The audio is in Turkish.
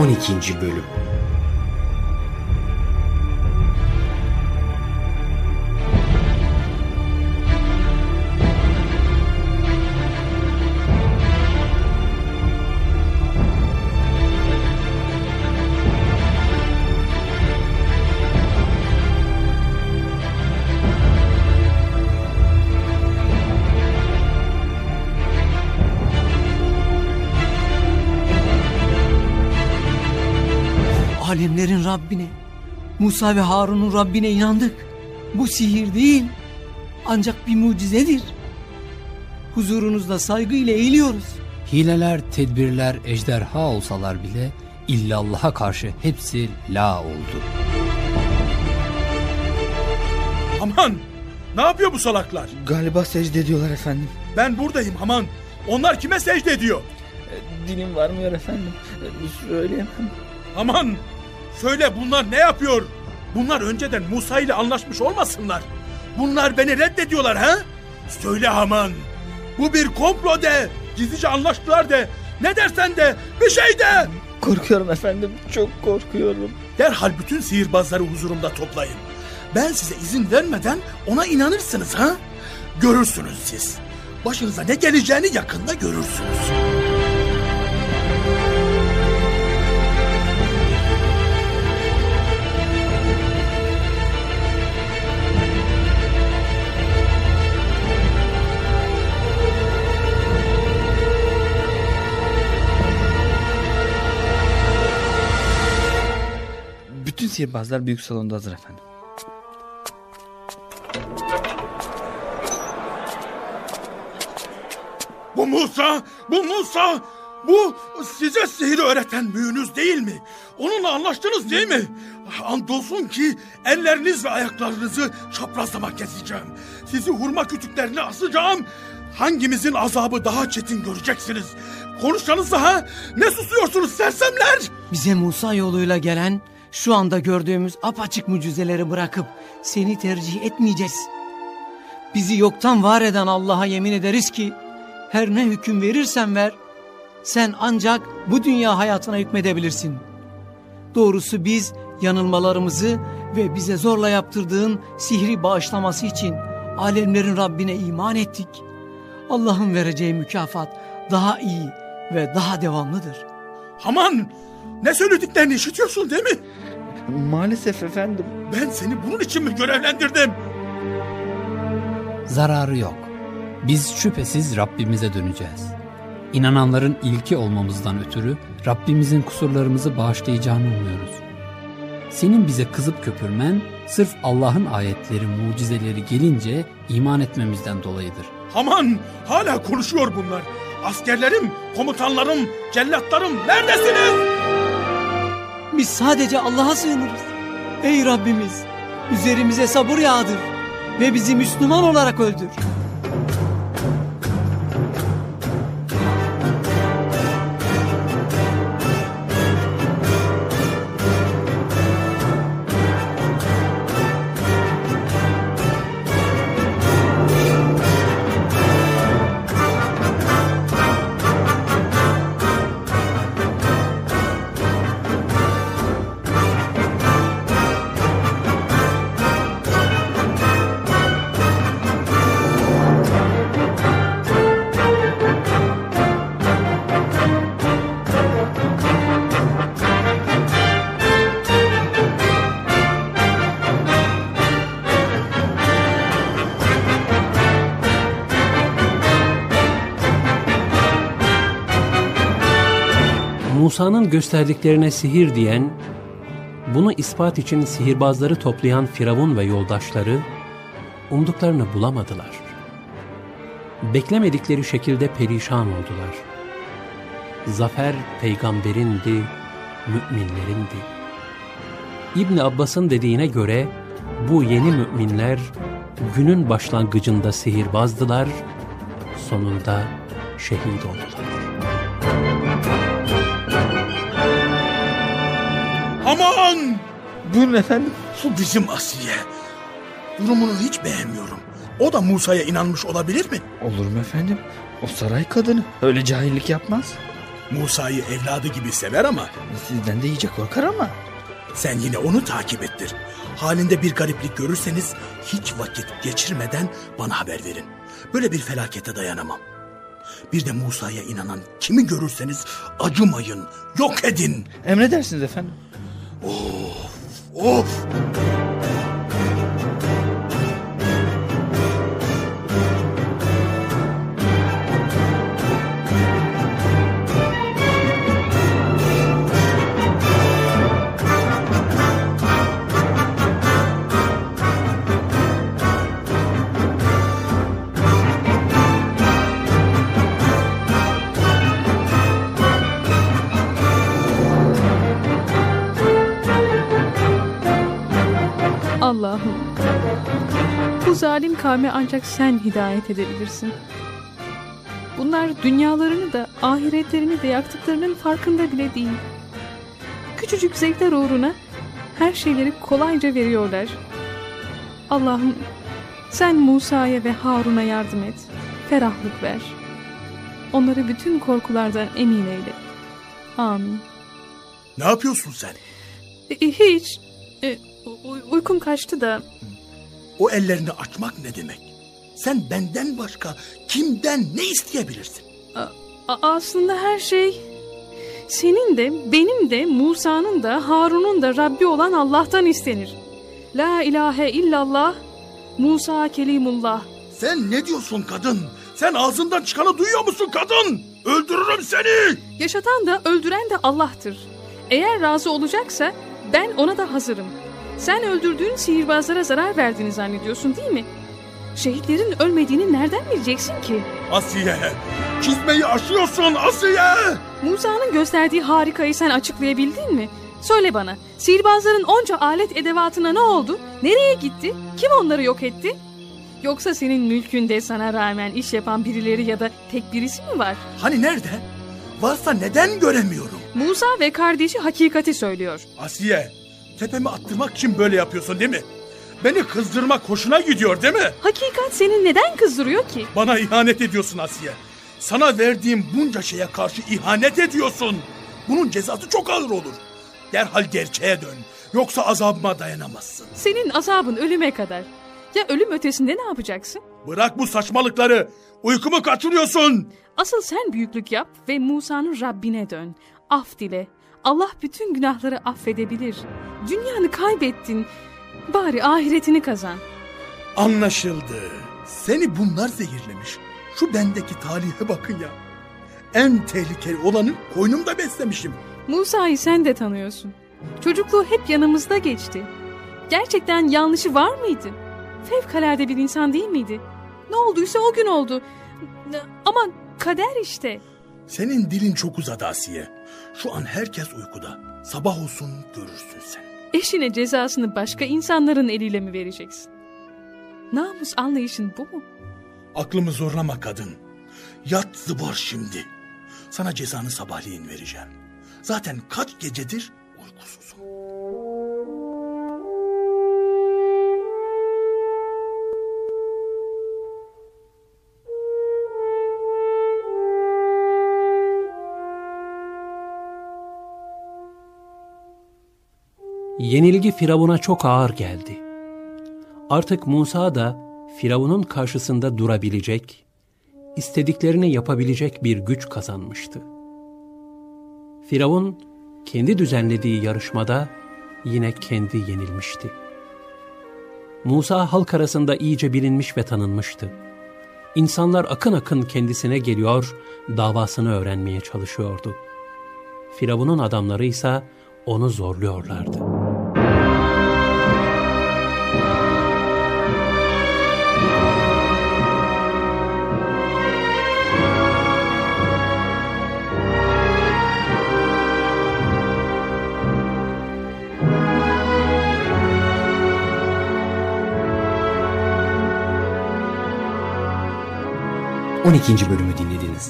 12. Bölüm Rabbine, Musa ve Harun'un Rabbine inandık. Bu sihir değil, ancak bir mucizedir. Huzurunuzda saygıyla eğiliyoruz. Hileler, tedbirler, ejderha olsalar bile illallah'a karşı hepsi la oldu. Aman! Ne yapıyor bu salaklar? Galiba secde ediyorlar efendim. Ben buradayım aman. Onlar kime secde ediyor? Dilim varmıyor efendim. Söyleyemem. Aman! Söyle bunlar ne yapıyor? Bunlar önceden Musa ile anlaşmış olmasınlar. Bunlar beni reddediyorlar ha? Söyle aman. Bu bir komplo de. Gizlice anlaştılar de. Ne dersen de bir şey de. Korkuyorum efendim. Çok korkuyorum. Derhal bütün sihirbazları huzurumda toplayın. Ben size izin vermeden ona inanırsınız ha? Görürsünüz siz. Başınıza ne geleceğini yakında görürsünüz. Sihirbazlar büyük salonda hazır efendim. Bu Musa, bu Musa, bu size sihir öğreten büyünüz değil mi? Onunla anlaştınız değil mi? Andolsun ki elleriniz ve ayaklarınızı çaprazlama keseceğim. Sizi hurma kütüklerine asacağım. Hangimizin azabı daha çetin göreceksiniz. Konuşsanız daha ne susuyorsunuz sersemler? Bize Musa yoluyla gelen şu anda gördüğümüz apaçık mucizeleri bırakıp seni tercih etmeyeceğiz. Bizi yoktan var eden Allah'a yemin ederiz ki her ne hüküm verirsen ver sen ancak bu dünya hayatına hükmedebilirsin. Doğrusu biz yanılmalarımızı ve bize zorla yaptırdığın sihri bağışlaması için alemlerin Rabbine iman ettik. Allah'ın vereceği mükafat daha iyi ve daha devamlıdır. Aman ne söylediklerini işitiyorsun değil mi? Maalesef efendim. Ben seni bunun için mi görevlendirdim? Zararı yok. Biz şüphesiz Rabbimize döneceğiz. İnananların ilki olmamızdan ötürü Rabbimizin kusurlarımızı bağışlayacağını umuyoruz. Senin bize kızıp köpürmen sırf Allah'ın ayetleri, mucizeleri gelince iman etmemizden dolayıdır. Aman hala konuşuyor bunlar. Askerlerim, komutanlarım, cellatlarım neredesiniz? Biz sadece Allah'a sığınırız. Ey Rabbimiz üzerimize sabır yağdır ve bizi Müslüman olarak öldür. Musa'nın gösterdiklerine sihir diyen, bunu ispat için sihirbazları toplayan Firavun ve yoldaşları umduklarını bulamadılar. Beklemedikleri şekilde perişan oldular. Zafer peygamberindi, müminlerindi. İbn Abbas'ın dediğine göre bu yeni müminler günün başlangıcında sihirbazdılar, sonunda şehit oldular. Buyurun efendim. Bu bizim Asiye. Durumunu hiç beğenmiyorum. O da Musa'ya inanmış olabilir mi? Olur mu efendim? O saray kadını. Öyle cahillik yapmaz. Musa'yı evladı gibi sever ama Sizden de iyice korkar ama. sen yine onu takip ettir. Halinde bir gariplik görürseniz hiç vakit geçirmeden bana haber verin. Böyle bir felakete dayanamam. Bir de Musa'ya inanan kimi görürseniz acımayın, yok edin. Emredersiniz efendim. Of! 五 Allah'ım. Bu zalim kavme ancak sen hidayet edebilirsin. Bunlar dünyalarını da ahiretlerini de yaktıklarının farkında bile değil. Küçücük zevkler uğruna her şeyleri kolayca veriyorlar. Allah'ım sen Musa'ya ve Harun'a yardım et. Ferahlık ver. Onları bütün korkulardan emin eyle. Amin. Ne yapıyorsun sen? E, e, hiç. Uy- uykum kaçtı da O ellerini açmak ne demek? Sen benden başka kimden ne isteyebilirsin? A- aslında her şey senin de benim de Musa'nın da Harun'un da Rabbi olan Allah'tan istenir. La ilahe illallah Musa kelimullah. Sen ne diyorsun kadın? Sen ağzından çıkanı duyuyor musun kadın? Öldürürüm seni! Yaşatan da öldüren de Allah'tır. Eğer razı olacaksa ben ona da hazırım. Sen öldürdüğün sihirbazlara zarar verdiğini zannediyorsun değil mi? Şehitlerin ölmediğini nereden bileceksin ki? Asiye! Çizmeyi aşıyorsun Asiye! Musa'nın gösterdiği harikayı sen açıklayabildin mi? Söyle bana, sihirbazların onca alet edevatına ne oldu? Nereye gitti? Kim onları yok etti? Yoksa senin mülkünde sana rağmen iş yapan birileri ya da tek birisi mi var? Hani nerede? Varsa neden göremiyorum? Musa ve kardeşi hakikati söylüyor. Asiye, tepemi attırmak için böyle yapıyorsun değil mi? Beni kızdırmak hoşuna gidiyor değil mi? Hakikat seni neden kızdırıyor ki? Bana ihanet ediyorsun Asiye. Sana verdiğim bunca şeye karşı ihanet ediyorsun. Bunun cezası çok ağır olur. Derhal gerçeğe dön. Yoksa azabıma dayanamazsın. Senin azabın ölüme kadar. Ya ölüm ötesinde ne yapacaksın? Bırak bu saçmalıkları. Uykumu kaçırıyorsun. Asıl sen büyüklük yap ve Musa'nın Rabbine dön. Af dile. Allah bütün günahları affedebilir. Dünyanı kaybettin. Bari ahiretini kazan. Anlaşıldı. Seni bunlar zehirlemiş. Şu bendeki talihe bakın ya. En tehlikeli olanı koynumda beslemişim. Musa'yı sen de tanıyorsun. Çocukluğu hep yanımızda geçti. Gerçekten yanlışı var mıydı? Fevkalade bir insan değil miydi? Ne olduysa o gün oldu. Ama kader işte. Senin dilin çok uzadı Asiye. Şu an herkes uykuda. Sabah olsun görürsün sen. Eşine cezasını başka insanların eliyle mi vereceksin? Namus anlayışın bu mu? Aklımı zorlama kadın. Yat zıbar şimdi. Sana cezanı sabahleyin vereceğim. Zaten kaç gecedir uykusuzum. Yenilgi Firavun'a çok ağır geldi. Artık Musa da Firavun'un karşısında durabilecek, istediklerini yapabilecek bir güç kazanmıştı. Firavun kendi düzenlediği yarışmada yine kendi yenilmişti. Musa halk arasında iyice bilinmiş ve tanınmıştı. İnsanlar akın akın kendisine geliyor, davasını öğrenmeye çalışıyordu. Firavun'un adamları ise onu zorluyorlardı. On ikinci bölümü dinlediniz.